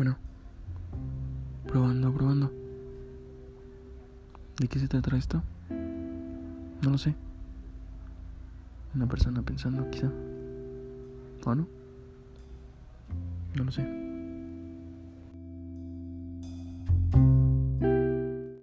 Bueno, probando, probando. ¿De qué se trata esto? No lo sé. Una persona pensando, quizá. ¿O no? No lo sé.